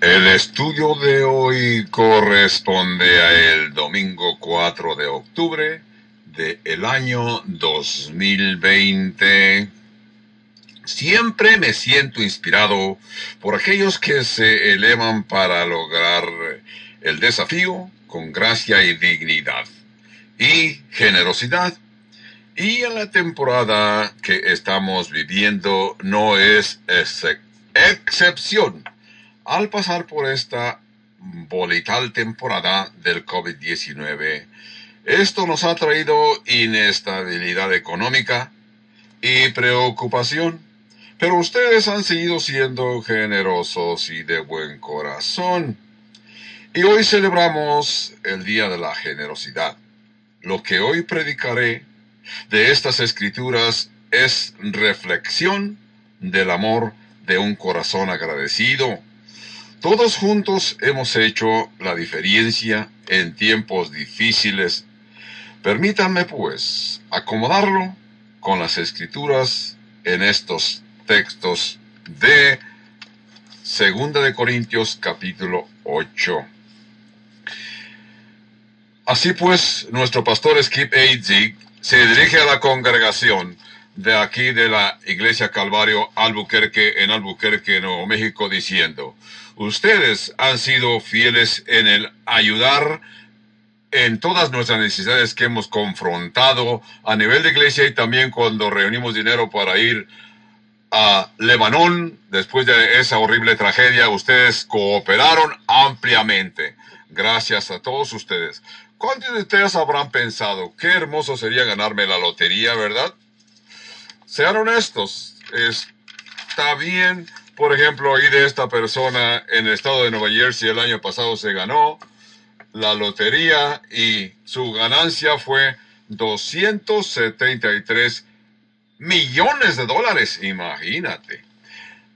El estudio de hoy corresponde a el domingo 4 de octubre del el año 2020. Siempre me siento inspirado por aquellos que se elevan para lograr el desafío con gracia y dignidad y generosidad. Y en la temporada que estamos viviendo no es excepción al pasar por esta volital temporada del COVID-19, esto nos ha traído inestabilidad económica y preocupación, pero ustedes han seguido siendo generosos y de buen corazón. Y hoy celebramos el Día de la Generosidad. Lo que hoy predicaré de estas escrituras es reflexión del amor de un corazón agradecido todos juntos hemos hecho la diferencia en tiempos difíciles. Permítanme, pues, acomodarlo con las escrituras en estos textos de Segunda de Corintios capítulo 8. Así pues, nuestro pastor Skip Eidzig se dirige a la congregación de aquí de la Iglesia Calvario Albuquerque en Albuquerque, Nuevo México, diciendo, ustedes han sido fieles en el ayudar en todas nuestras necesidades que hemos confrontado a nivel de iglesia y también cuando reunimos dinero para ir a Lebanón después de esa horrible tragedia, ustedes cooperaron ampliamente. Gracias a todos ustedes. ¿Cuántos de ustedes habrán pensado qué hermoso sería ganarme la lotería, verdad? Sean honestos, está bien, por ejemplo, oí de esta persona en el estado de Nueva Jersey el año pasado se ganó la lotería y su ganancia fue 273 millones de dólares, imagínate.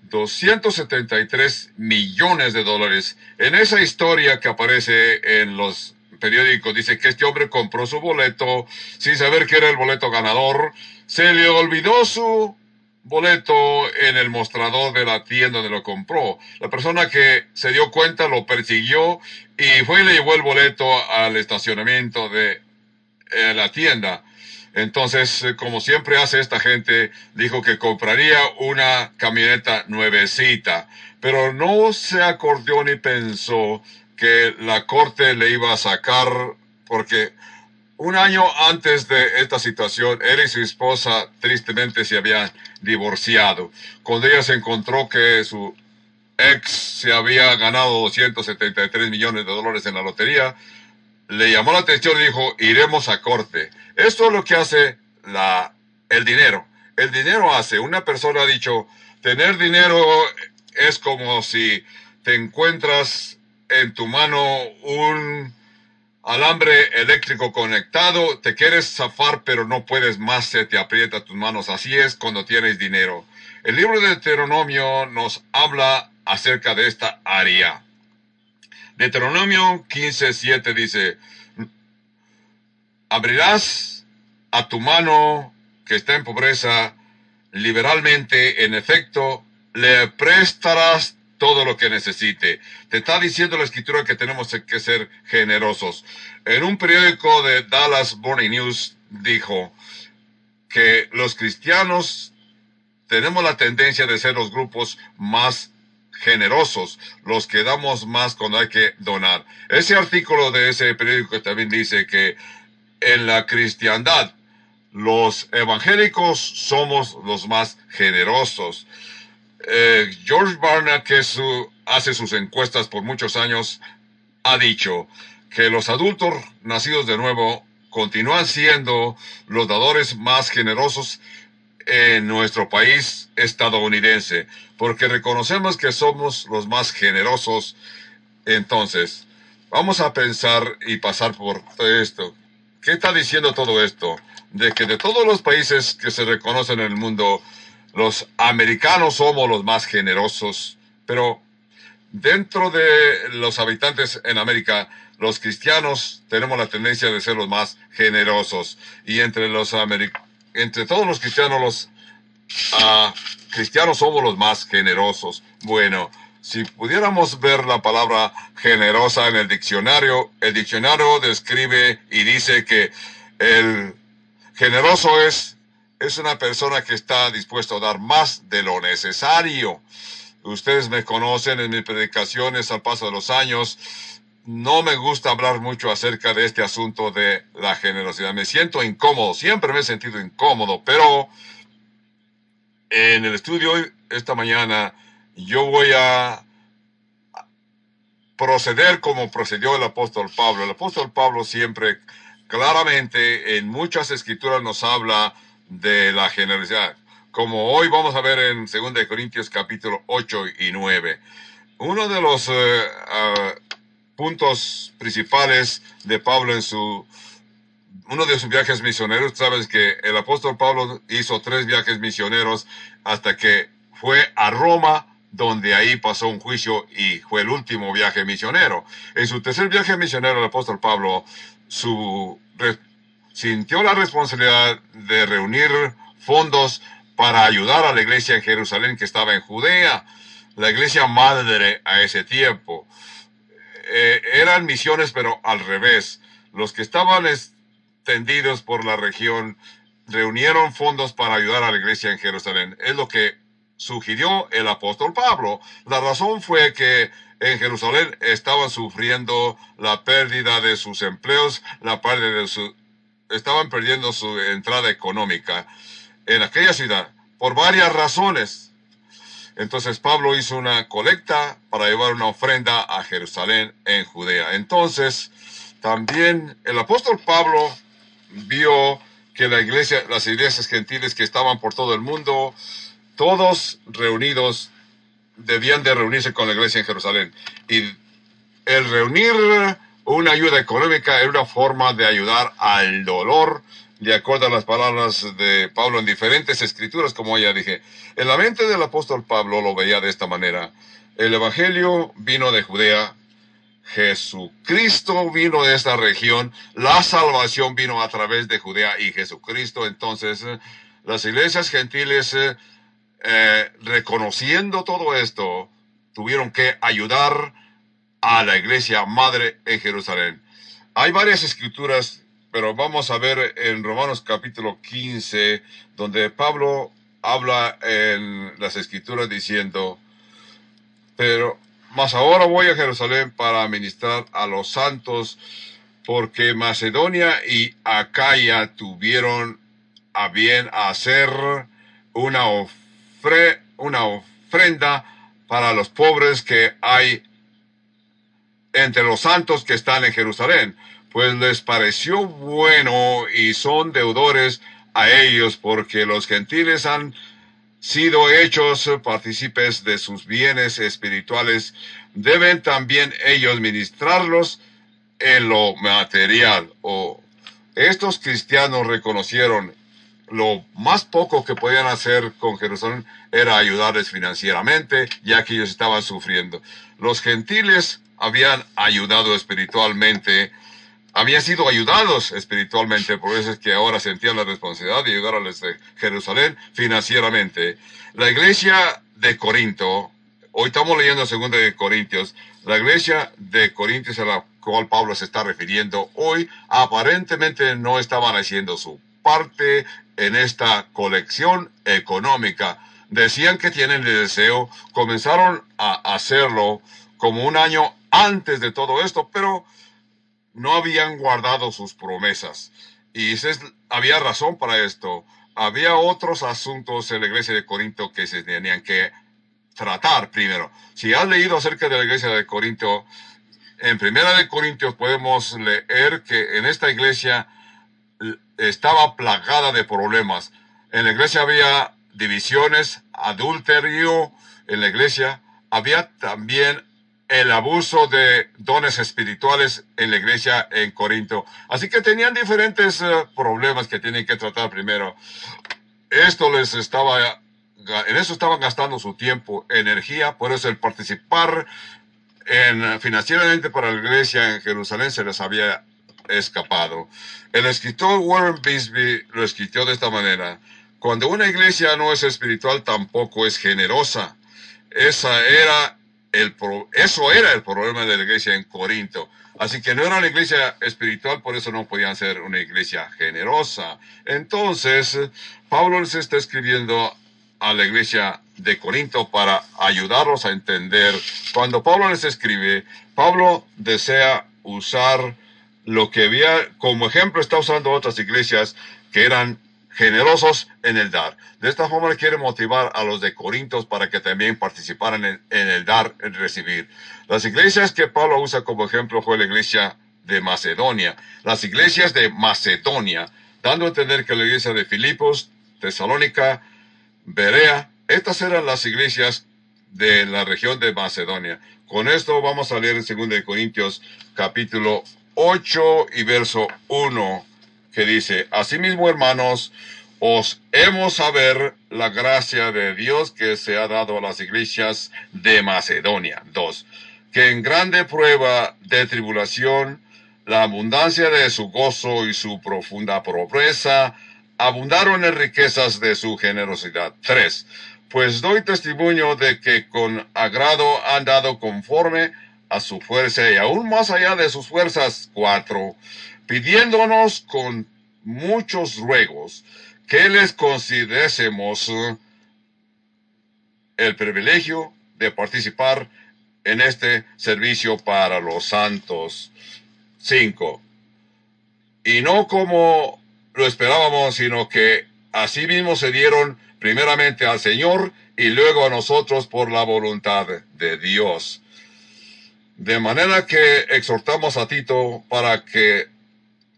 273 millones de dólares. En esa historia que aparece en los periódicos, dice que este hombre compró su boleto sin saber que era el boleto ganador se le olvidó su boleto en el mostrador de la tienda donde lo compró. La persona que se dio cuenta lo persiguió y fue y le llevó el boleto al estacionamiento de eh, la tienda. Entonces, eh, como siempre hace esta gente, dijo que compraría una camioneta nuevecita, pero no se acordó ni pensó que la corte le iba a sacar porque un año antes de esta situación, él y su esposa tristemente se habían divorciado. Cuando ella se encontró que su ex se había ganado 273 millones de dólares en la lotería, le llamó la atención y dijo, iremos a corte. Esto es lo que hace la, el dinero. El dinero hace, una persona ha dicho, tener dinero es como si te encuentras en tu mano un alambre eléctrico conectado, te quieres zafar pero no puedes más, se te aprieta tus manos. Así es cuando tienes dinero. El libro de Deuteronomio nos habla acerca de esta área. Deuteronomio 15:7 dice, abrirás a tu mano que está en pobreza liberalmente, en efecto, le prestarás todo lo que necesite. Te está diciendo la escritura que tenemos que ser generosos. En un periódico de Dallas Morning News dijo que los cristianos tenemos la tendencia de ser los grupos más generosos, los que damos más cuando hay que donar. Ese artículo de ese periódico también dice que en la cristiandad los evangélicos somos los más generosos. Eh, George Barna, que hace sus encuestas por muchos años, ha dicho que los adultos nacidos de nuevo continúan siendo los dadores más generosos en nuestro país estadounidense, porque reconocemos que somos los más generosos. Entonces, vamos a pensar y pasar por esto. ¿Qué está diciendo todo esto? De que de todos los países que se reconocen en el mundo, los americanos somos los más generosos, pero dentro de los habitantes en América, los cristianos tenemos la tendencia de ser los más generosos. Y entre los entre todos los cristianos, los uh, cristianos somos los más generosos. Bueno, Si pudiéramos ver la palabra generosa en el diccionario, el diccionario describe y dice que el generoso es, es una persona que está dispuesto a dar más de lo necesario. Ustedes me conocen en mis predicaciones al paso de los años. No me gusta hablar mucho acerca de este asunto de la generosidad. Me siento incómodo, siempre me he sentido incómodo, pero en el estudio esta mañana yo voy a proceder como procedió el apóstol Pablo. El apóstol Pablo siempre claramente en muchas escrituras nos habla de la generosidad, como hoy vamos a ver en 2 Corintios capítulo 8 y 9. Uno de los eh, ah, puntos principales de Pablo en su uno de sus viajes misioneros, sabes que el apóstol Pablo hizo tres viajes misioneros hasta que fue a Roma, donde ahí pasó un juicio y fue el último viaje misionero. En su tercer viaje misionero, el apóstol Pablo su, sintió la responsabilidad de reunir fondos para ayudar a la iglesia en Jerusalén que estaba en Judea, la iglesia madre a ese tiempo. Eh, eran misiones, pero al revés. Los que estaban extendidos por la región reunieron fondos para ayudar a la iglesia en Jerusalén. Es lo que sugirió el apóstol Pablo. La razón fue que en Jerusalén estaban sufriendo la pérdida de sus empleos, la pérdida de su, estaban perdiendo su entrada económica en aquella ciudad por varias razones. Entonces Pablo hizo una colecta para llevar una ofrenda a Jerusalén en Judea. Entonces también el apóstol Pablo vio que la iglesia, las iglesias gentiles que estaban por todo el mundo, todos reunidos, debían de reunirse con la iglesia en Jerusalén. Y el reunir una ayuda económica era una forma de ayudar al dolor, de acuerdo a las palabras de Pablo en diferentes escrituras, como ya dije. En la mente del apóstol Pablo lo veía de esta manera. El Evangelio vino de Judea, Jesucristo vino de esta región, la salvación vino a través de Judea y Jesucristo. Entonces, las iglesias gentiles, eh, eh, reconociendo todo esto, tuvieron que ayudar a la iglesia madre en Jerusalén. Hay varias escrituras, pero vamos a ver en Romanos capítulo 15, donde Pablo habla en las escrituras diciendo, pero mas ahora voy a Jerusalén para ministrar a los santos, porque Macedonia y Acaya tuvieron a bien hacer una, una ofrenda para los pobres que hay entre los santos que están en Jerusalén, pues les pareció bueno y son deudores a ellos, porque los gentiles han sido hechos partícipes de sus bienes espirituales, deben también ellos ministrarlos en lo material. O estos cristianos reconocieron lo más poco que podían hacer con Jerusalén era ayudarles financieramente, ya que ellos estaban sufriendo. Los gentiles habían ayudado espiritualmente habían sido ayudados espiritualmente, por eso es que ahora sentían la responsabilidad de ayudar a Jerusalén financieramente. La iglesia de Corinto, hoy estamos leyendo segunda de Corintios, la iglesia de Corintios a la cual Pablo se está refiriendo hoy, aparentemente no estaban haciendo su parte en esta colección económica. Decían que tienen el deseo, comenzaron a hacerlo como un año antes de todo esto, pero no habían guardado sus promesas. Y había razón para esto. Había otros asuntos en la iglesia de Corinto que se tenían que tratar primero. Si has leído acerca de la iglesia de Corinto, en Primera de Corintios podemos leer que en esta iglesia estaba plagada de problemas. En la iglesia había divisiones, adulterio, en la iglesia había también el abuso de dones espirituales en la iglesia en Corinto. Así que tenían diferentes eh, problemas que tienen que tratar primero. Esto les estaba, en eso estaban gastando su tiempo, energía, por eso el participar en, financieramente para la iglesia en Jerusalén se les había escapado. El escritor Warren Bisbee lo escribió de esta manera. Cuando una iglesia no es espiritual, tampoco es generosa. Esa era el eso era el problema de la iglesia en Corinto. Así que no era una iglesia espiritual, por eso no podían ser una iglesia generosa. Entonces, Pablo les está escribiendo a la iglesia de Corinto para ayudarlos a entender. Cuando Pablo les escribe, Pablo desea usar lo que había como ejemplo, está usando otras iglesias que eran generosos en el dar. De esta forma quiere motivar a los de Corintios para que también participaran en, el dar, en recibir. Las iglesias que Pablo usa como ejemplo fue la iglesia de Macedonia. Las iglesias de Macedonia, dando a entender que la iglesia de Filipos, Tesalónica, Berea, estas eran las iglesias de la región de Macedonia. Con esto vamos a leer en 2 Corintios capítulo 8 y verso 1 que dice, Asimismo, hermanos, os hemos saber la gracia de Dios que se ha dado a las iglesias de Macedonia. 2. Que en grande prueba de tribulación, la abundancia de su gozo y su profunda pobreza abundaron en riquezas de su generosidad. 3. Pues doy testimonio de que con agrado han dado conforme a su fuerza y aún más allá de sus fuerzas. 4 pidiéndonos con muchos ruegos que les considerésemos el privilegio de participar en este servicio para los santos. 5. Y no como lo esperábamos, sino que así mismo se dieron primeramente al Señor y luego a nosotros por la voluntad de Dios. De manera que exhortamos a Tito para que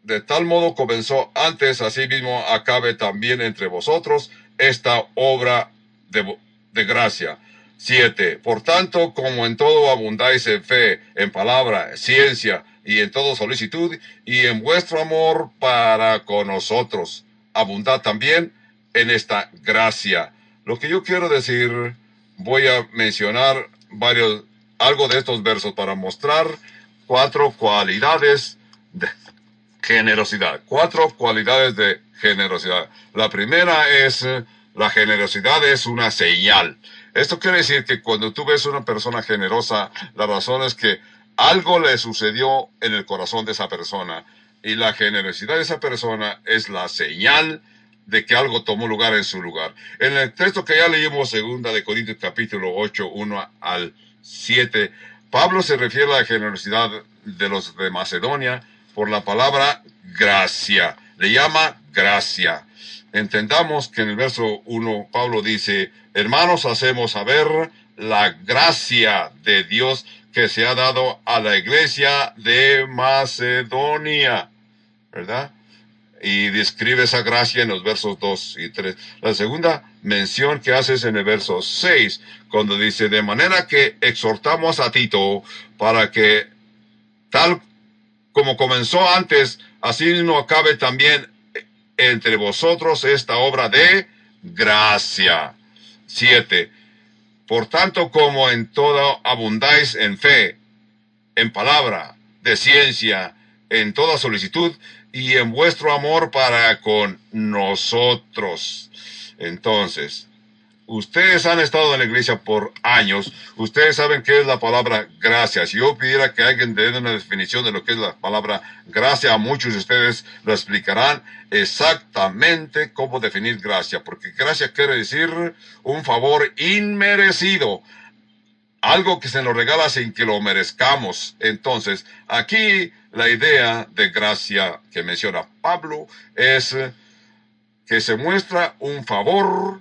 de tal modo comenzó antes, mismo acabe también entre vosotros esta obra de, gracia. 7. Por tanto, como en todo abundáis en fe, en palabra, ciencia y en todo solicitud, y en vuestro amor para con nosotros, abundad también en esta gracia. Lo que yo quiero decir, voy a mencionar varios, algo de estos versos para mostrar cuatro cualidades de, generosidad. Cuatro cualidades de generosidad. La primera es, la generosidad es una señal. Esto quiere decir que cuando tú ves una persona generosa, la razón es que algo le sucedió en el corazón de esa persona. Y la generosidad de esa persona es la señal de que algo tomó lugar en su lugar. En el texto que ya leímos, segunda de Corintios capítulo 8, 1 al 7, Pablo se refiere a la generosidad de los de Macedonia, por la palabra gracia. Le llama gracia. Entendamos que en el verso 1 Pablo dice, hermanos, hacemos saber la gracia de Dios que se ha dado a la iglesia de Macedonia. ¿Verdad? Y describe esa gracia en los versos 2 y 3. La segunda mención que hace es en el verso 6, cuando dice, de manera que exhortamos a Tito para que tal como comenzó antes, así no acabe también entre vosotros esta obra de gracia. 7. Por tanto, como en todo abundáis en fe, en palabra, de ciencia, en toda solicitud y en vuestro amor para con nosotros. Entonces, Ustedes han estado en la iglesia por años. Ustedes saben qué es la palabra gracia. Si yo pidiera que alguien dé una definición de lo que es la palabra gracia, a muchos de ustedes lo explicarán exactamente cómo definir gracia. Porque gracia quiere decir un favor inmerecido. Algo que se nos regala sin que lo merezcamos. Entonces, aquí la idea de gracia que menciona Pablo es que se muestra un favor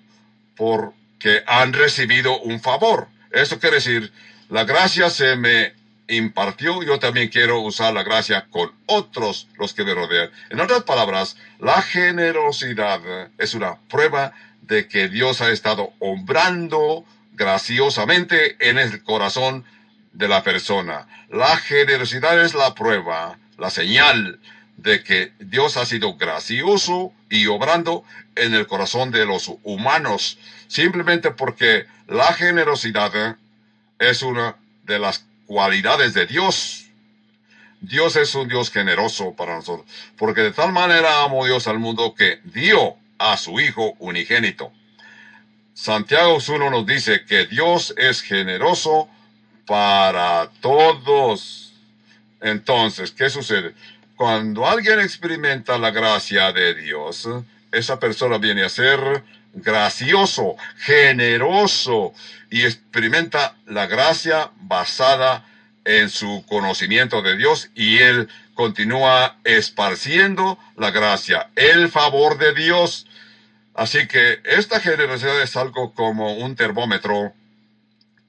porque han recibido un favor. Eso quiere decir, la gracia se me impartió, yo también quiero usar la gracia con otros los que me rodean. En otras palabras, la generosidad es una prueba de que Dios ha estado obrando graciosamente en el corazón de la persona. La generosidad es la prueba, la señal de que Dios ha sido gracioso y obrando en el corazón de los humanos, simplemente porque la generosidad es una de las cualidades de Dios. Dios es un Dios generoso para nosotros, porque de tal manera amó Dios al mundo que dio a su Hijo unigénito. Santiago 1 nos dice que Dios es generoso para todos. Entonces, ¿qué sucede? Cuando alguien experimenta la gracia de Dios, esa persona viene a ser gracioso, generoso y experimenta la gracia basada en su conocimiento de Dios y él continúa esparciendo la gracia, el favor de Dios. Así que esta generosidad es algo como un termómetro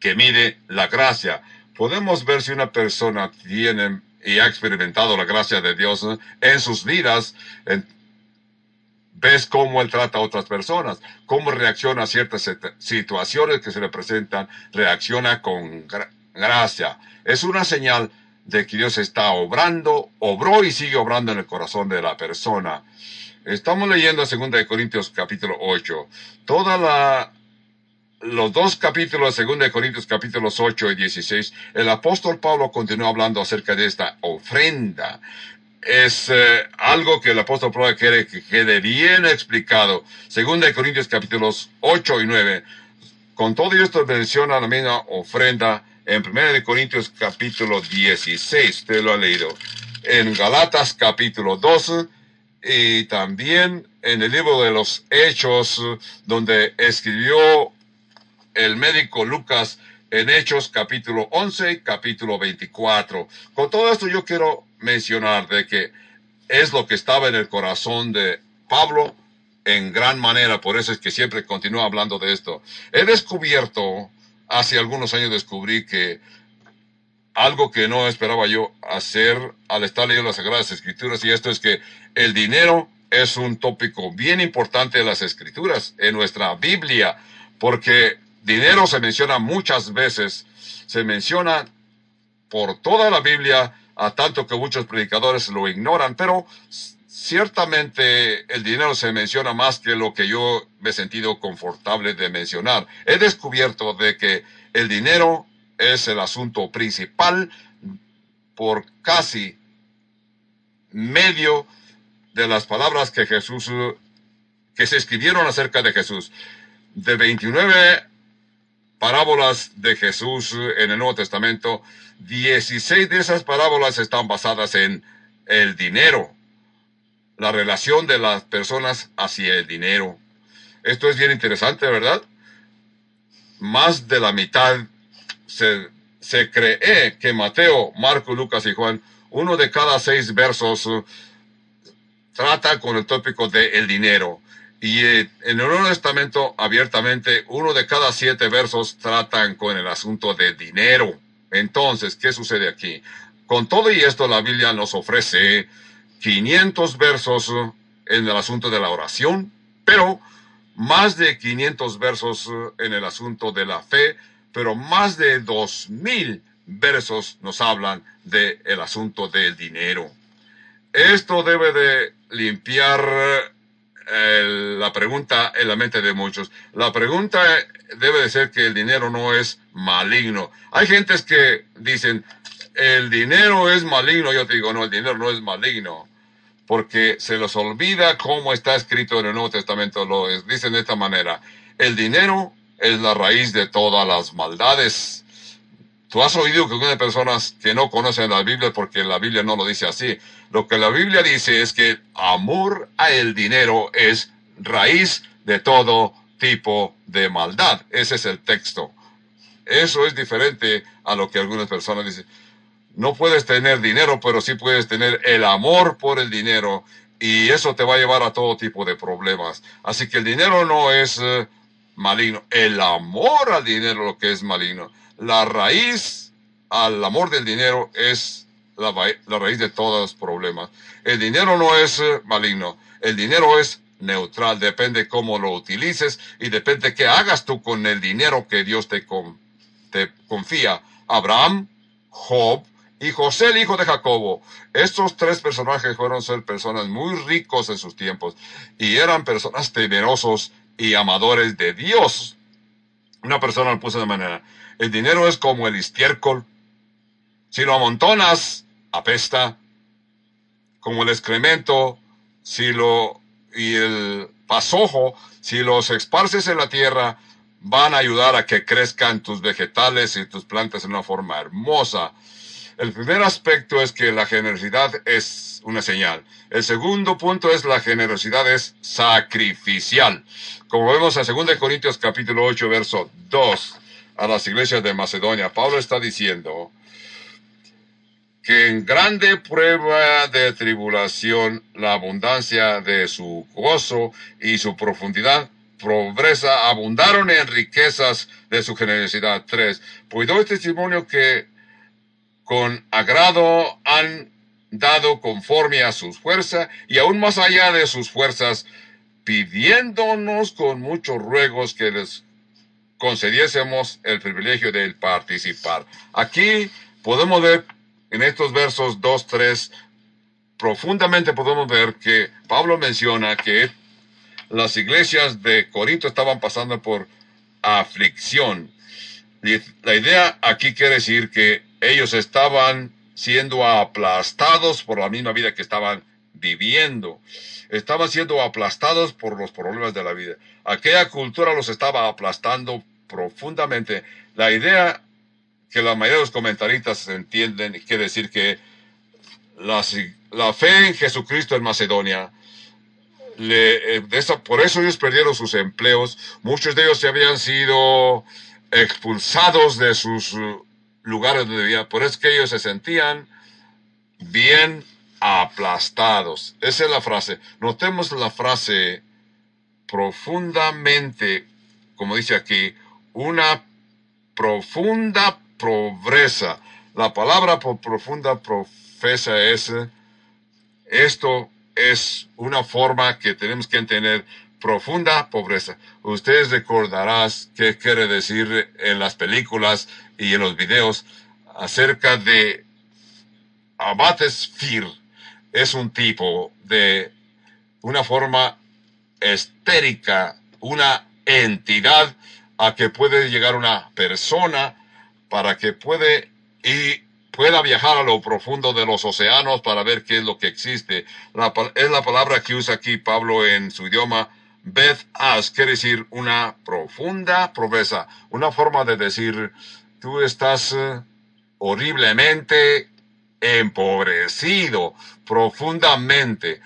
que mide la gracia. Podemos ver si una persona tiene y ha experimentado la gracia de Dios en sus vidas. ves cómo él trata a otras personas, cómo reacciona a ciertas situaciones que se le presentan, reacciona con gracia. Es una señal de que Dios está obrando, obró y sigue obrando en el corazón de la persona. Estamos leyendo 2 Corintios capítulo 8. Toda la los dos capítulos, 2 Corintios capítulos 8 y 16, el apóstol Pablo continuó hablando acerca de esta ofrenda. Es eh, algo que el apóstol Pablo quiere que quede bien explicado. 2 Corintios capítulos 8 y 9. Con todo esto menciona la misma ofrenda en 1 Corintios capítulo 16. Usted lo ha leído. En Galatas capítulo 12 y también en el libro de los Hechos, donde escribió el médico Lucas en Hechos capítulo 11 y capítulo 24. Con todo esto yo quiero mencionar de que es lo que estaba en el corazón de Pablo en gran manera, por eso es que siempre continúa hablando de esto. He descubierto, hace algunos años descubrí que algo que no esperaba yo hacer al estar leyendo las Sagradas Escrituras, y esto es que el dinero es un tópico bien importante de las Escrituras, en nuestra Biblia, porque Dinero se menciona muchas veces, se menciona por toda la Biblia, a tanto que muchos predicadores lo ignoran, pero ciertamente el dinero se menciona más que lo que yo me he sentido confortable de mencionar. He descubierto de que el dinero es el asunto principal por casi medio de las palabras que Jesús, que se escribieron acerca de Jesús. De 29 parábolas de Jesús en el Nuevo Testamento, 16 de esas parábolas están basadas en el dinero, la relación de las personas hacia el dinero. Esto es bien interesante, ¿verdad? Más de la mitad se, se cree que Mateo, Marco, Lucas y Juan, uno de cada seis versos trata con el tópico de el dinero. Y eh, en el Nuevo Testamento, abiertamente, uno de cada siete versos tratan con el asunto de dinero. Entonces, ¿qué sucede aquí? Con todo y esto, la Biblia nos ofrece 500 versos en el asunto de la oración, pero más de 500 versos en el asunto de la fe, pero más de 2000 versos nos hablan del el asunto del dinero. Esto debe de limpiar la pregunta en la mente de muchos. La pregunta debe de ser que el dinero no es maligno. Hay gentes que dicen, el dinero es maligno. Yo te digo, no, el dinero no es maligno. Porque se les olvida cómo está escrito en el Nuevo Testamento. Lo dicen de esta manera. El dinero es la raíz de todas las maldades. Tú has oído que algunas personas que no conocen la Biblia porque la Biblia no lo dice así. Lo que la Biblia dice es que amor a el dinero es raíz de todo tipo de maldad. Ese es el texto. Eso es diferente a lo que algunas personas dicen. No puedes tener dinero, pero sí puedes tener el amor por el dinero y eso te va a llevar a todo tipo de problemas. Así que el dinero no es eh, maligno. El amor al dinero lo que es maligno. La raíz al amor del dinero es la, raíz de todos los problemas. El dinero no es eh, maligno, el dinero es neutral, depende cómo lo utilices y depende qué hagas tú con el dinero que Dios te, te confía. Abraham, Job y José, el hijo de Jacobo. Estos tres personajes fueron ser personas muy ricos en sus tiempos y eran personas temerosos y amadores de Dios. Una persona lo puso de manera, el dinero es como el estiércol. Si lo amontonas, apesta. Como el excremento, si lo, y el pasojo, si los esparces en la tierra, van a ayudar a que crezcan tus vegetales y tus plantas de una forma hermosa. El primer aspecto es que la generosidad es una señal. El segundo punto es la generosidad es sacrificial. Como vemos en 2 Corintios capítulo 8, verso 2, a las iglesias de Macedonia, Pablo está diciendo que en grande prueba de tribulación la abundancia de su gozo y su profundidad pobreza abundaron en riquezas de su generosidad. 3. Pues doy testimonio que con agrado han dado conforme a sus fuerzas y aún más allá de sus fuerzas, pidiéndonos con muchos ruegos que les concediésemos el privilegio de participar. Aquí podemos ver en estos versos 2, 3, profundamente podemos ver que Pablo menciona que las iglesias de Corinto estaban pasando por aflicción. La idea aquí quiere decir que ellos estaban siendo aplastados por la misma vida que estaban viviendo. Estaban siendo aplastados por los problemas de la vida. Aquella cultura los estaba aplastando profundamente. La idea que la mayoría de los comentaristas entienden quiere decir que la, la fe en Jesucristo en Macedonia eh, por eso ellos perdieron sus empleos. Muchos de ellos se habían sido expulsados de sus lugares de vida. Por eso ellos se sentían bien aplastados. Esa es la frase. Notemos la frase profundamente, como dice aquí, una profunda pobreza. La palabra por profunda profesa es esto es una forma que tenemos que entender profunda pobreza. Ustedes recordarán qué quiere decir en las películas y en los videos acerca de Abates Fir. Es un tipo de una forma estérica, una entidad a que puede llegar una persona para que puede y pueda viajar a lo profundo de los océanos para ver qué es lo que existe. es la palabra que usa aquí Pablo en su idioma. Beth As quiere decir una profunda pobreza, una forma de decir tú estás eh, horriblemente empobrecido profundamente,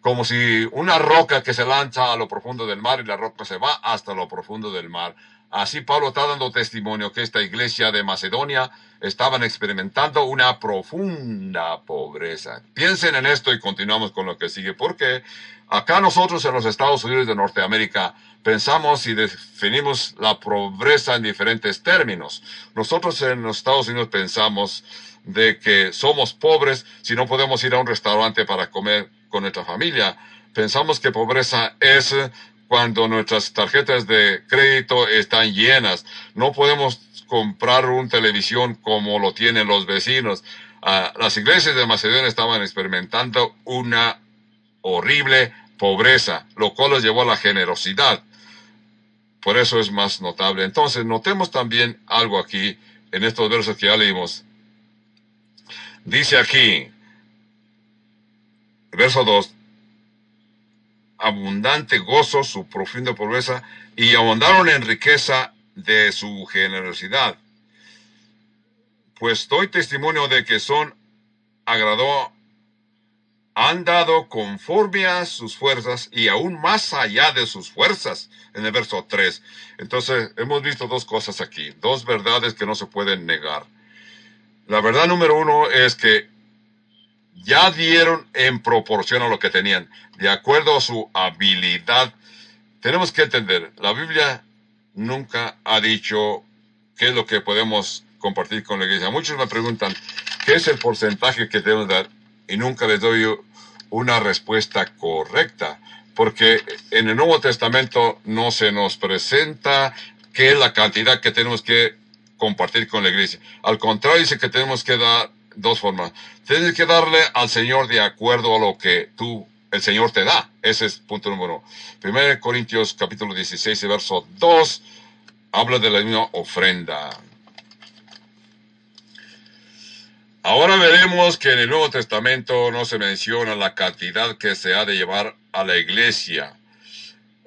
como si una roca que se lanza a lo profundo del mar y la roca se va hasta lo profundo del mar. Así Pablo está dando testimonio que esta iglesia de Macedonia estaban experimentando una profunda pobreza. Piensen en esto y continuamos con lo que sigue, porque acá nosotros en los Estados Unidos de Norteamérica pensamos y definimos la pobreza en diferentes términos. Nosotros en los Estados Unidos pensamos de que somos pobres si no podemos ir a un restaurante para comer con nuestra familia. Pensamos que pobreza es cuando nuestras tarjetas de crédito están llenas. No podemos comprar una televisión como lo tienen los vecinos. Ah, las iglesias de Macedonia estaban experimentando una horrible pobreza, lo cual los llevó a la generosidad. Por eso es más notable. Entonces, notemos también algo aquí en estos versos que ya leímos. Dice aquí, verso 2, abundante gozo, su profunda pobreza, y abundaron en riqueza de su generosidad. Pues doy testimonio de que son agradó, han dado conforme a sus fuerzas y aún más allá de sus fuerzas, en el verso 3. Entonces, hemos visto dos cosas aquí, dos verdades que no se pueden negar. La verdad número uno es que ya dieron en proporción a lo que tenían, de acuerdo a su habilidad. Tenemos que entender, la Biblia nunca ha dicho qué es lo que podemos compartir con la iglesia. Muchos me preguntan, ¿qué es el porcentaje que debemos dar? Y nunca les doy una respuesta correcta, porque en el Nuevo Testamento no se nos presenta qué es la cantidad que tenemos que compartir con la iglesia. Al contrario, dice que tenemos que dar dos formas. Tienes que darle al Señor de acuerdo a lo que tú, el Señor te da. Ese es punto número uno. 1 Corintios capítulo 16, verso 2, habla de la misma ofrenda. Ahora veremos que en el Nuevo Testamento no se menciona la cantidad que se ha de llevar a la iglesia.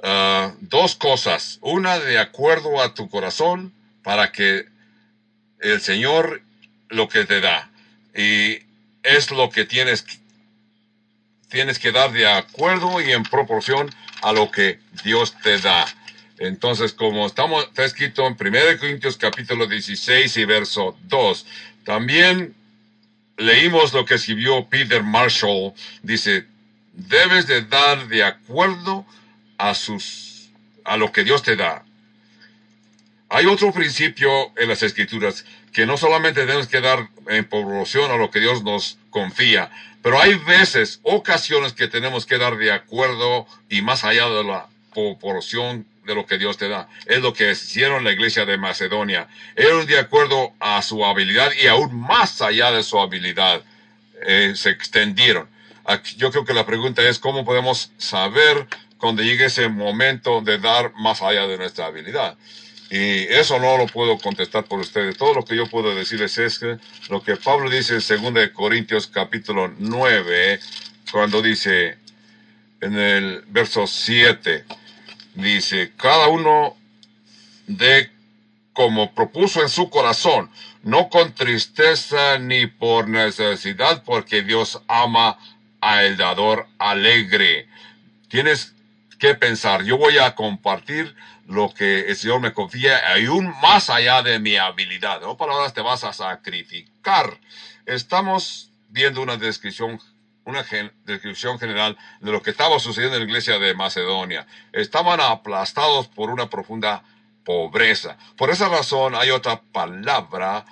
ah, dos cosas. Una de acuerdo a tu corazón para que el Señor lo que te da. Y es lo que tienes, tienes que dar de acuerdo y en proporción a lo que Dios te da. Entonces, como estamos, está escrito en 1 Corintios capítulo 16 y verso 2, también leímos lo que escribió Peter Marshall. Dice, debes de dar de acuerdo a sus, a lo que Dios te da. Hay otro principio en las escrituras que no solamente tenemos que dar en proporción a lo que Dios nos confía, pero hay veces, ocasiones que tenemos que dar de acuerdo y más allá de la proporción de lo que Dios te da. Es lo que hicieron la iglesia de Macedonia. Eran de acuerdo a su habilidad y aún más allá de su habilidad. Eh, se extendieron. yo creo que la pregunta es cómo podemos saber cuando llegue ese momento de dar más allá de nuestra habilidad. Y eso no lo puedo contestar por ustedes. Todo lo que yo puedo decirles es que lo que Pablo dice en 2 Corintios capítulo 9, cuando dice en el verso 7, dice, cada uno de como propuso en su corazón, no con tristeza ni por necesidad, porque Dios ama al dador alegre. Tienes que pensar, yo voy a compartir lo que el Señor me confía, aún más allá de mi habilidad. No palabras, te vas a sacrificar. Estamos viendo una descripción una descripción general de lo que estaba sucediendo en la iglesia de Macedonia. Estaban aplastados por una profunda pobreza. Por esa razón hay otra palabra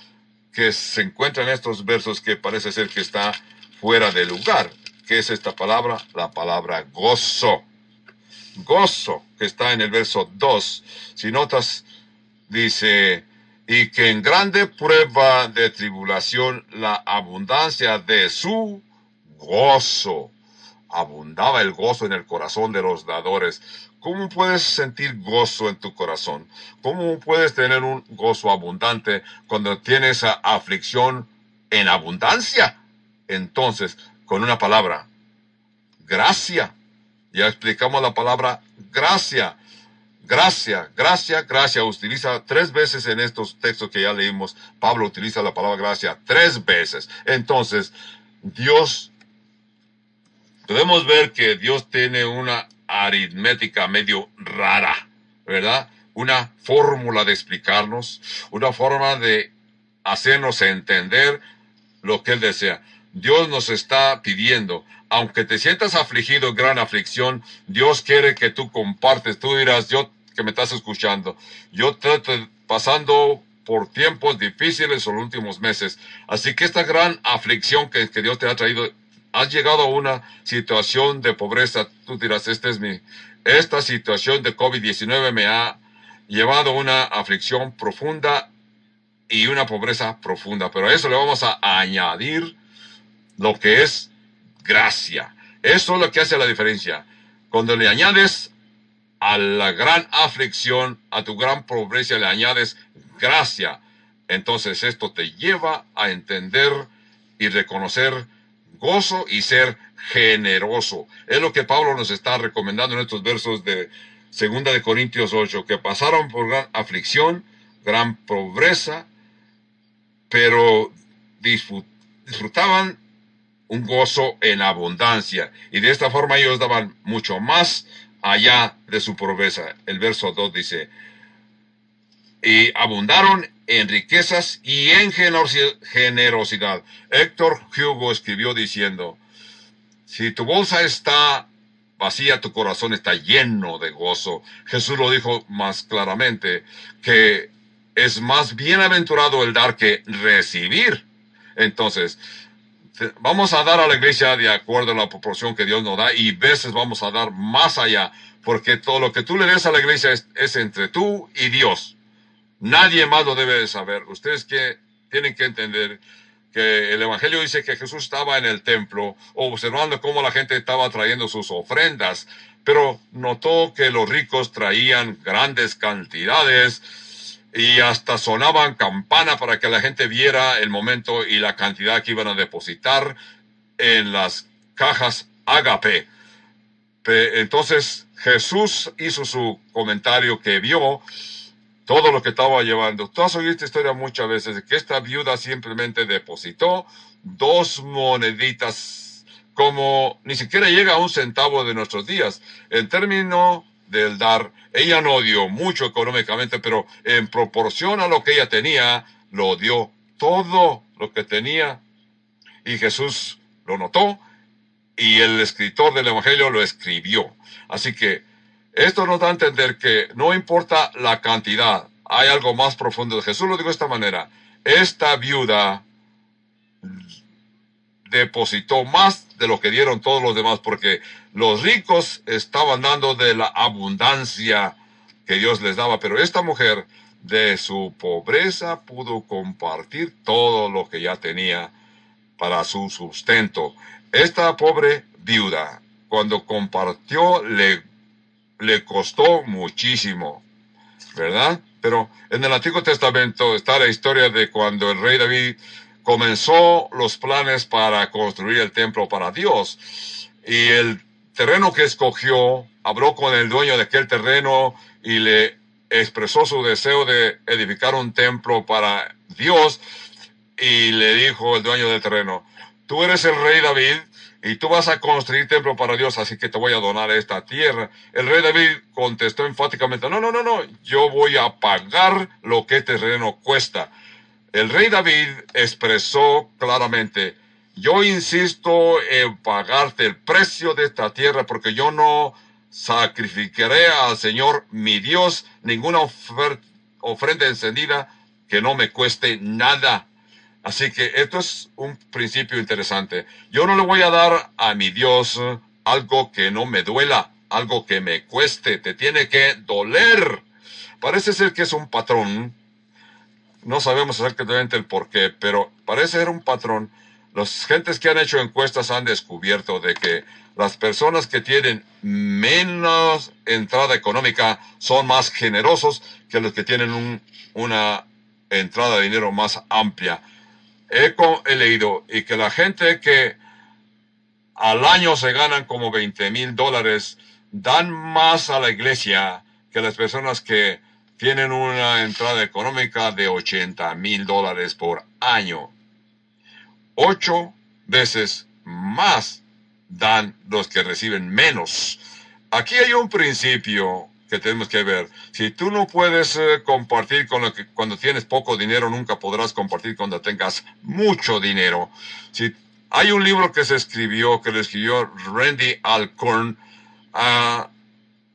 que se encuentra en estos versos que parece ser que está fuera de lugar. ¿Qué es esta palabra? La palabra gozo. Gozo, que está en el verso 2. Si notas, dice, y que en grande prueba de tribulación la abundancia de su gozo. Abundaba el gozo en el corazón de los dadores. ¿Cómo puedes sentir gozo en tu corazón? ¿Cómo puedes tener un gozo abundante cuando tienes aflicción en abundancia? Entonces, con una palabra, gracia. Ya explicamos la palabra gracia. Gracia, gracia, gracia. Utiliza tres veces en estos textos que ya leímos. Pablo utiliza la palabra gracia tres veces. Entonces, Dios podemos ver que Dios tiene una aritmética medio rara, ¿verdad? Una fórmula de explicarnos, una forma de hacernos entender lo que Él desea. Dios nos está pidiendo, aunque te sientas afligido, gran aflicción, Dios quiere que tú compartes. Tú dirás, yo que me estás escuchando, yo estoy pasando por tiempos difíciles en los últimos meses. Así que esta gran aflicción que, que Dios te ha traído has llegado a una situación de pobreza, tú dirás, este es mi, esta situación de COVID-19 me ha llevado a una aflicción profunda y una pobreza profunda. Pero a eso le vamos a añadir lo que es gracia. Eso es lo que hace la diferencia. Cuando le añades a la gran aflicción, a tu gran pobreza, le añades gracia. Entonces esto te lleva a entender y reconocer gozo y ser generoso. Es lo que Pablo nos está recomendando en estos versos de Segunda de Corintios 8, que pasaron por gran aflicción, gran pobreza, pero disfrutaban un gozo en abundancia. Y de esta forma ellos daban mucho más allá de su pobreza. El verso 2 dice, y abundaron en riquezas y en generosidad. Héctor Hugo escribió diciendo, si tu bolsa está vacía, tu corazón está lleno de gozo. Jesús lo dijo más claramente, que es más bienaventurado el dar que recibir. Entonces, vamos a dar a la iglesia de acuerdo a la proporción que Dios nos da y veces vamos a dar más allá, porque todo lo que tú le des a la iglesia es, entre tú y Dios. Nadie más lo debe de saber. Ustedes que tienen que entender que el Evangelio dice que Jesús estaba en el templo observando cómo la gente estaba trayendo sus ofrendas, pero notó que los ricos traían grandes cantidades y hasta sonaban campana para que la gente viera el momento y la cantidad que iban a depositar en las cajas agape. Entonces Jesús hizo su comentario que vio todo lo que estaba llevando. Tú has oído esta historia muchas veces, que esta viuda simplemente depositó dos moneditas, como ni siquiera llega a un centavo de nuestros días. En términos del dar, ella no dio mucho económicamente, pero en proporción a lo que ella tenía, lo dio todo lo que tenía. Y Jesús lo notó y el escritor del Evangelio lo escribió. Así que esto nos da a entender que no importa la cantidad, hay algo más profundo. Jesús lo dijo de esta manera. Esta viuda depositó más de lo que dieron todos los demás, porque los ricos estaban dando de la abundancia que Dios les daba, pero esta mujer de su pobreza pudo compartir todo lo que ya tenía para su sustento. Esta pobre viuda, cuando compartió, le, le costó muchísimo, ¿verdad? Pero en el Antiguo Testamento está la historia de cuando el rey David comenzó los planes para construir el templo para Dios. Y el terreno que escogió, habló con el dueño de aquel terreno y le expresó su deseo de edificar un templo para Dios. Y le dijo el dueño del terreno, tú eres el rey David y tú vas a construir templo para Dios, así que te voy a donar esta tierra. El rey David contestó enfáticamente, no, no, no, no, yo voy a pagar lo que este terreno cuesta. El rey David expresó claramente, yo insisto en pagarte el precio de esta tierra porque yo no sacrificaré al Señor mi Dios ninguna ofrenda encendida que no me cueste nada. Así que esto es un principio interesante. Yo no le voy a dar a mi Dios algo que no me duela, algo que me cueste, te tiene que doler. Parece ser que es un patrón no sabemos exactamente el por qué, pero parece ser un patrón. Las gentes que han hecho encuestas han descubierto de que las personas que tienen menos entrada económica son más generosos que los que tienen una entrada de dinero más amplia. He, he, leído y que la gente que al año se ganan como 20 mil dólares dan más a la iglesia que las personas que tienen una entrada económica de 80 mil dólares por año. Ocho veces más dan los que reciben menos. Aquí hay un principio que tenemos que ver. Si tú no puedes eh, compartir con lo que cuando tienes poco dinero, nunca podrás compartir cuando tengas mucho dinero. Si hay un libro que se escribió, que lo escribió Randy Alcorn, uh,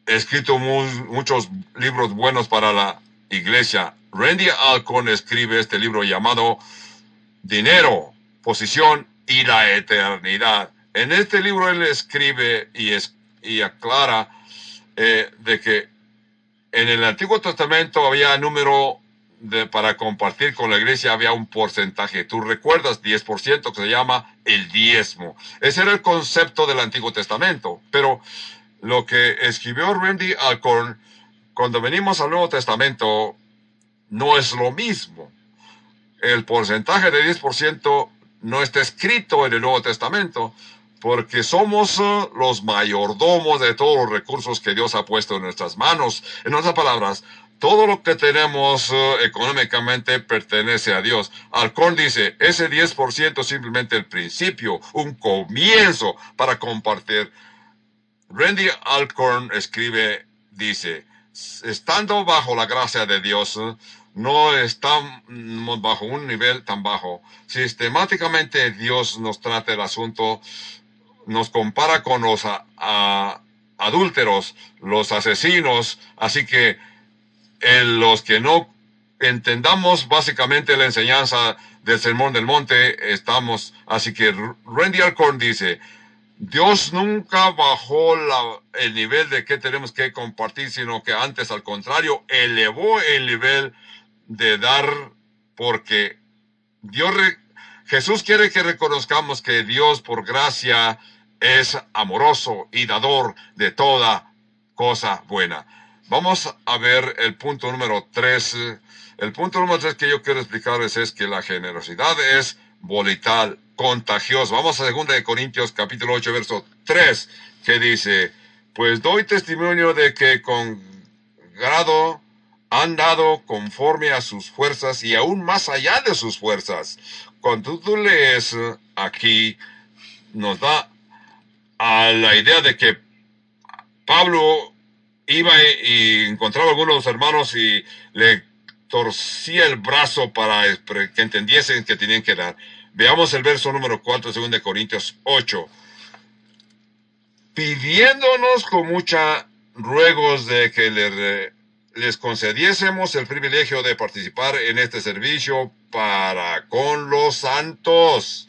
escrito muchos libros buenos para la iglesia. Randy Alcorn escribe este libro llamado Dinero, Posición y la Eternidad. En este libro él escribe y, es, y aclara eh, de que en el Antiguo Testamento había número para compartir con la iglesia, había un porcentaje. Tú recuerdas 10% que se llama el diezmo. Ese era el concepto del Antiguo Testamento. Pero lo que escribió Randy Alcorn, cuando venimos al Nuevo Testamento, no es lo mismo. El porcentaje de 10% no está escrito en el Nuevo Testamento, porque somos uh, los mayordomos de todos los recursos que Dios ha puesto en nuestras manos. En otras palabras, todo lo que tenemos uh, económicamente pertenece a Dios. Alcorn dice, ese 10% es simplemente el principio, un comienzo para compartir Randy Alcorn escribe, dice, estando bajo la gracia de Dios, no estamos bajo un nivel tan bajo. Sistemáticamente Dios nos trata el asunto, nos compara con los adúlteros, los asesinos, así que en los que no entendamos básicamente la enseñanza del Sermón del Monte, estamos, así que Randy Alcorn dice, Dios nunca bajó el nivel de que tenemos que compartir, sino que antes, al contrario, elevó el nivel de dar, porque Dios, Jesús quiere que reconozcamos que Dios, por gracia, es amoroso y dador de toda cosa buena. Vamos a ver el punto número tres. El punto número tres que yo quiero explicarles es que la generosidad es volital contagioso. Vamos a 2 de Corintios capítulo 8 verso 3 que dice, pues doy testimonio de que con grado han dado conforme a sus fuerzas y aún más allá de sus fuerzas. Cuando tú lees aquí, nos da a la idea de que Pablo iba y encontraba a algunos hermanos y le torcía el brazo para que entendiesen que tenían que dar. Veamos el verso número 4 de Corintios 8. Pidiéndonos con mucha ruegos de que le, les concediésemos el privilegio de participar en este servicio para con los santos.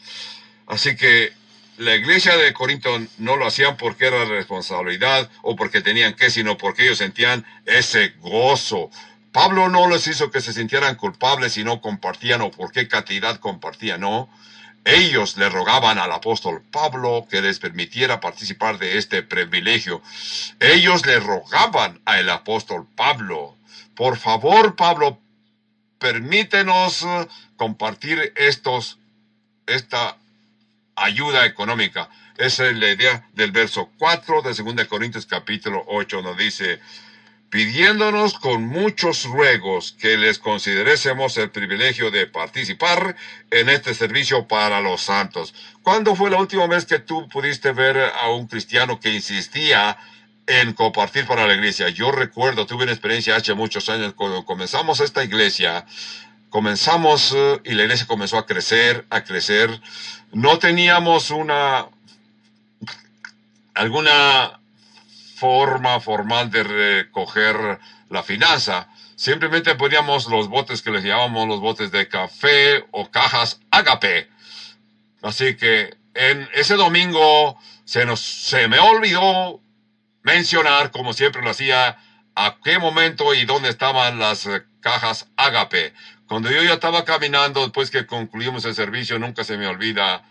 Así que la iglesia de Corinto no lo hacían porque era responsabilidad o porque tenían que, sino porque ellos sentían ese gozo. Pablo no les hizo que se sintieran culpables y no compartían o por qué cantidad compartían, no. Ellos le rogaban al apóstol Pablo que les permitiera participar de este privilegio. Ellos le rogaban al apóstol Pablo, por favor Pablo, permítenos compartir estos, esta ayuda económica. Esa es la idea del verso 4 de 2 Corintios capítulo 8, nos dice, pidiéndonos con muchos ruegos que les considerésemos el privilegio de participar en este servicio para los santos. ¿Cuándo fue la última vez que tú pudiste ver a un cristiano que insistía en compartir para la iglesia? Yo recuerdo, tuve una experiencia hace muchos años cuando comenzamos esta iglesia, comenzamos eh, y la iglesia comenzó a crecer, a crecer no teníamos una alguna forma formal de recoger la finanza. Simplemente poníamos los botes que les llamábamos los botes de café o cajas agape. Así que en ese domingo se nos se me olvidó mencionar, como siempre lo hacía, a qué momento y dónde estaban las cajas agape. Cuando yo ya estaba caminando, después que concluimos el servicio, nunca se me olvida,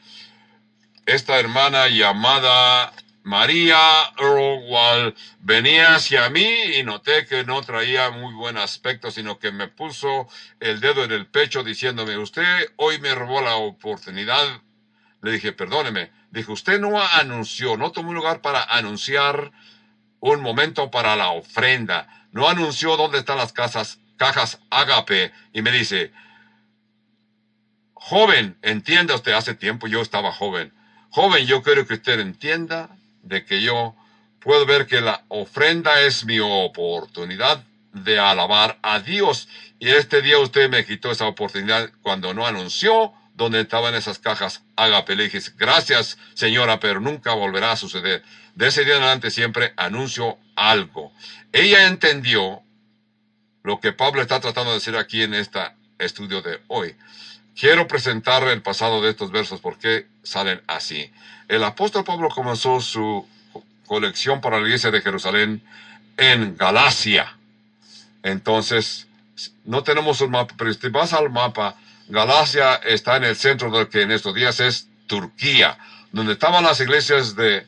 esta hermana llamada María Earl venía hacia mí y noté que no traía muy buen aspecto, sino que me puso el dedo en el pecho diciéndome, usted hoy me robó la oportunidad. Le dije, perdóneme. Dijo, usted no anunció, no tomó lugar para anunciar un momento para la ofrenda. No anunció dónde están las casas cajas Agape y me dice, joven, entienda usted, hace tiempo yo estaba joven. Joven, yo quiero que usted entienda de que yo puedo ver que la ofrenda es mi oportunidad de alabar a Dios. Y este día usted me quitó esa oportunidad cuando no anunció dónde estaban esas cajas Agape. Le dije, gracias señora, pero nunca volverá a suceder. De ese día en adelante siempre anuncio algo. Ella entendió lo que Pablo está tratando de decir aquí en este estudio de hoy. Quiero presentar el pasado de estos versos porque salen así. El apóstol Pablo comenzó su colección para la iglesia de Jerusalén en Galacia. Entonces, no tenemos un mapa, pero si vas al mapa, Galacia está en el centro de lo que en estos días es Turquía, donde estaban las iglesias de,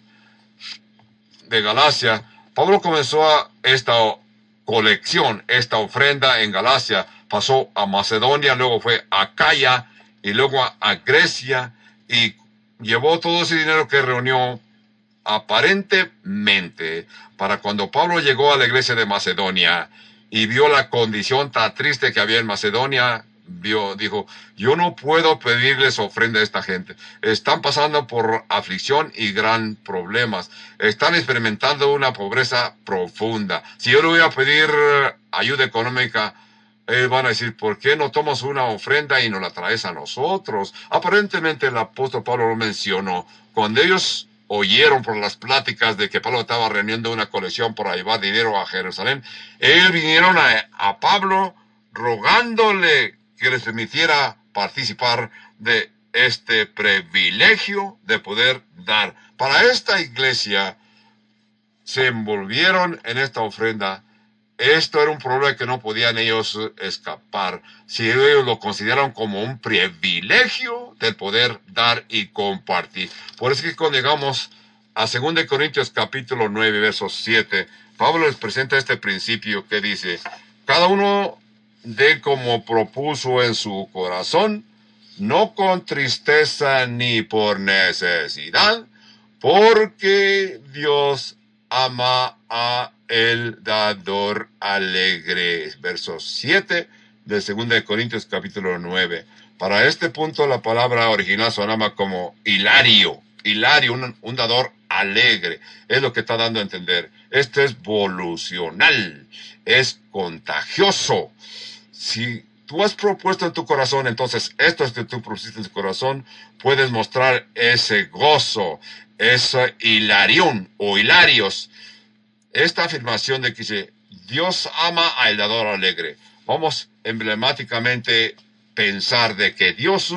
de Galacia. Pablo comenzó esta colección, esta ofrenda en Galacia, pasó a Macedonia, luego fue a Calla y luego a, Grecia y llevó todo ese dinero que reunió aparentemente para cuando Pablo llegó a la iglesia de Macedonia y vio la condición tan triste que había en Macedonia, vio, dijo, yo no puedo pedirles ofrenda a esta gente. Están pasando por aflicción y gran problemas. Están experimentando una pobreza profunda. Si yo le voy a pedir eh, ayuda económica, ellos van a decir, ¿por qué no tomas una ofrenda y nos la traes a nosotros? Aparentemente el apóstol Pablo lo mencionó. Cuando ellos oyeron por las pláticas de que Pablo estaba reuniendo una colección para llevar dinero a Jerusalén, ellos vinieron a, a Pablo rogándole que les permitiera participar de este privilegio de poder dar. Para esta iglesia se envolvieron en esta ofrenda. Esto era un problema que no podían ellos escapar. Si ellos lo consideraron como un privilegio de poder dar y compartir. Por eso que cuando llegamos a 2 Corintios capítulo 9, verso 7, Pablo les presenta este principio que dice, cada uno de como propuso en su corazón, no con tristeza ni por necesidad, porque Dios ama a el dador alegre. Verso 7 de 2 Corintios capítulo 9. Para este punto la palabra original sonaba como hilario, hilario, un, dador alegre. Es lo que está dando a entender. Esto es volucional, es contagioso. Si tú has propuesto en tu corazón, entonces esto es que tú propusiste en tu corazón, puedes mostrar ese gozo, ese hilarión o hilarios. Esta afirmación de que Dios ama al dador alegre. Vamos emblemáticamente pensar de que Dios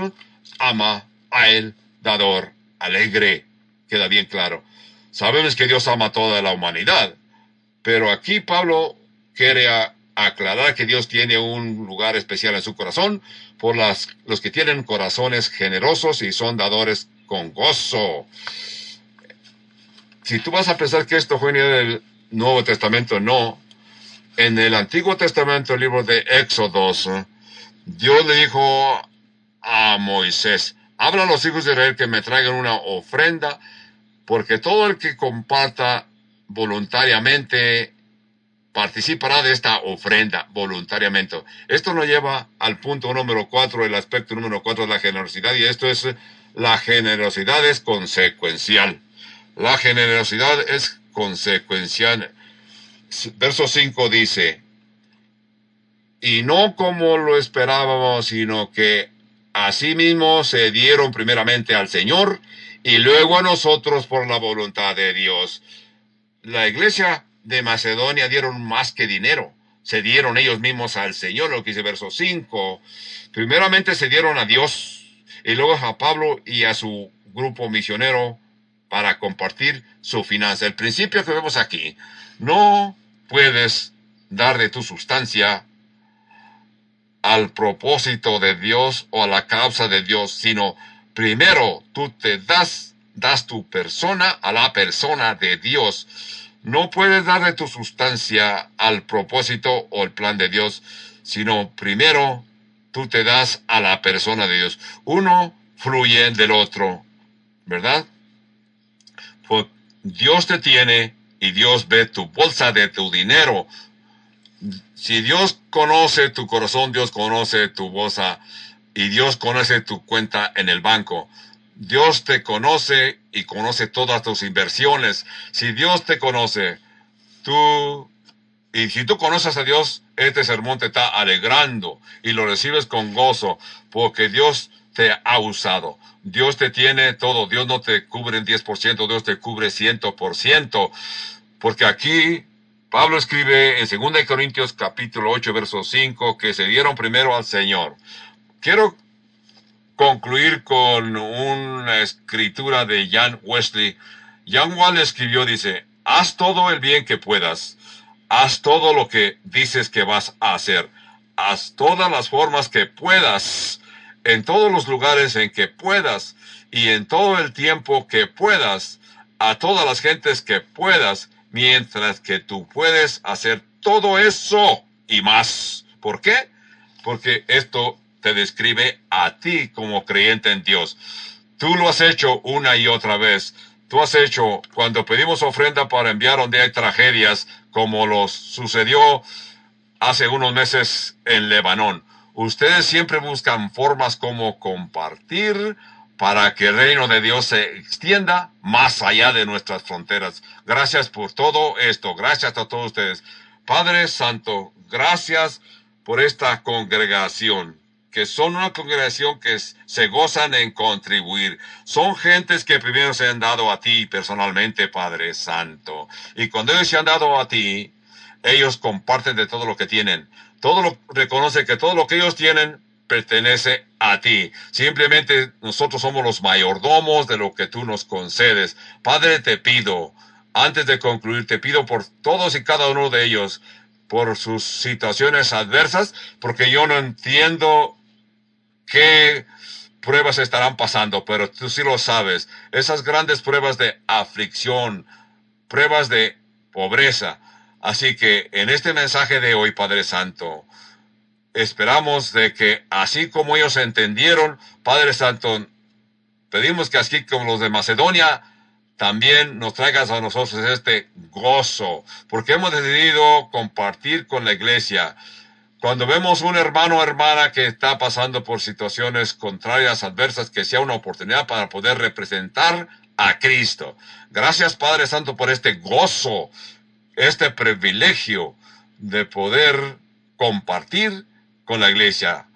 ama al dador alegre. Queda bien claro. Sabemos que Dios ama a toda la humanidad, pero aquí Pablo quiere aclarar que Dios tiene un lugar especial en su corazón por las, los que tienen corazones generosos y son dadores con gozo. Si tú vas a pensar que esto fue en el Nuevo Testamento, no. En el Antiguo Testamento, el libro de Éxodos, Dios le dijo a Moisés, habla a los hijos de Israel que me traigan una ofrenda, porque todo el que comparta voluntariamente participará de esta ofrenda voluntariamente. Esto nos lleva al punto número cuatro, el aspecto número cuatro de la generosidad, y esto es la generosidad es consecuencial. La generosidad es consecuencial. Verso 5 dice, y no como lo esperábamos, sino que asimismo se dieron primeramente al Señor y luego a nosotros por la voluntad de Dios. La iglesia de Macedonia dieron más que dinero, se dieron ellos mismos al Señor, lo que dice verso 5. Primeramente se dieron a Dios y luego a Pablo y a su grupo misionero para compartir su finanza. El principio que vemos aquí, no puedes dar de tu sustancia al propósito de Dios o a la causa de Dios, sino primero tú te das, das tu persona a la persona de Dios. No puedes dar de tu sustancia al propósito o el plan de Dios, sino primero tú te das a la persona de Dios. Uno fluye del otro, ¿verdad? Dios te tiene y Dios ve tu bolsa de tu dinero, si Dios conoce tu corazón, Dios conoce tu bolsa y Dios conoce tu cuenta en el banco. Dios te conoce y conoce todas tus inversiones. Si Dios te conoce, tú, y si tú conoces a Dios, este sermón te está alegrando y lo recibes con gozo, porque Dios te ha usado. Dios te tiene todo. Dios no te cubre en 10%, Dios te cubre 100%. Porque aquí Pablo escribe en 2 Corintios capítulo 8, verso 5, que se dieron primero al Señor. Quiero concluir con una escritura de Jan Wesley. Jan Wesley escribió, dice, haz todo el bien que puedas, haz todo lo que dices que vas a hacer, haz todas las formas que puedas, en todos los lugares en que puedas y en todo el tiempo que puedas, a todas las gentes que puedas, mientras que tú puedes hacer todo eso y más. ¿Por qué? Porque esto te describe a ti como creyente en Dios. Tú lo has hecho una y otra vez. Tú has hecho cuando pedimos ofrenda para enviar donde hay tragedias, como lo sucedió hace unos meses en Lebanón. Ustedes siempre buscan formas como compartir, para que el reino de Dios se extienda más allá de nuestras fronteras. Gracias por todo esto. Gracias a todos ustedes. Padre Santo, gracias por esta congregación, que son una congregación que se gozan en contribuir. Son gentes que primero se han dado a ti personalmente, Padre Santo. Y cuando ellos se han dado a ti, ellos comparten de todo lo que tienen. Todo lo, reconoce que todo lo que ellos tienen pertenece a ti. Simplemente nosotros somos los mayordomos de lo que tú nos concedes. Padre, te pido, antes de concluir, te pido por todos y cada uno de ellos, por sus situaciones adversas, porque yo no entiendo qué pruebas estarán pasando, pero tú sí lo sabes. Esas grandes pruebas de aflicción, pruebas de pobreza. Así que en este mensaje de hoy, Padre Santo, esperamos de que así como ellos entendieron, Padre Santo, pedimos que así como los de Macedonia también nos traigas a nosotros este gozo, porque hemos decidido compartir con la iglesia. Cuando vemos un hermano o hermana que está pasando por situaciones contrarias, adversas, que sea una oportunidad para poder representar a Cristo. Gracias Padre Santo por este gozo, este privilegio de poder compartir con la iglesia.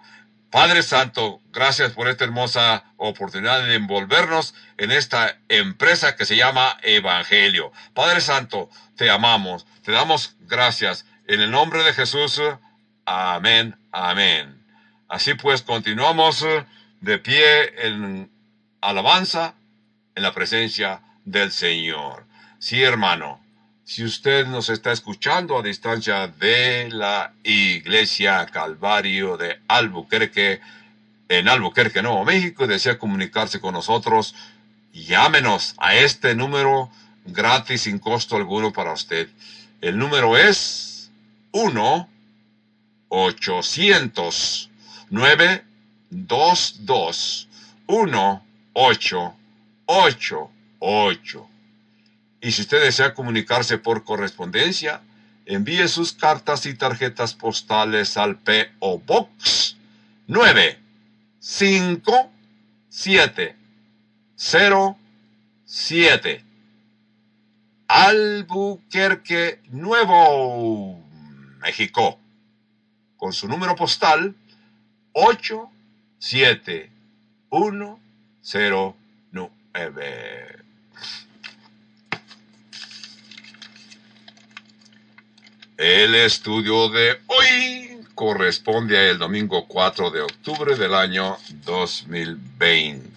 Padre Santo, gracias por esta hermosa oportunidad de envolvernos en esta empresa que se llama Evangelio. Padre Santo, te amamos, te damos gracias. En el nombre de Jesús, amén, amén. Así pues, continuamos de pie en alabanza en la presencia del Señor. Sí, hermano, si usted nos está escuchando a distancia de la iglesia Calvario de Albuquerque, en Albuquerque, Nuevo México, y desea comunicarse con nosotros, llámenos a este número gratis sin costo alguno para usted. El número es 1 800 922 1888 y si usted desea comunicarse por correspondencia, envíe sus cartas y tarjetas postales al PO Box 95707 Albuquerque, Nuevo México, con su número postal 87109. El estudio de hoy corresponde al domingo 4 de octubre del año 2020.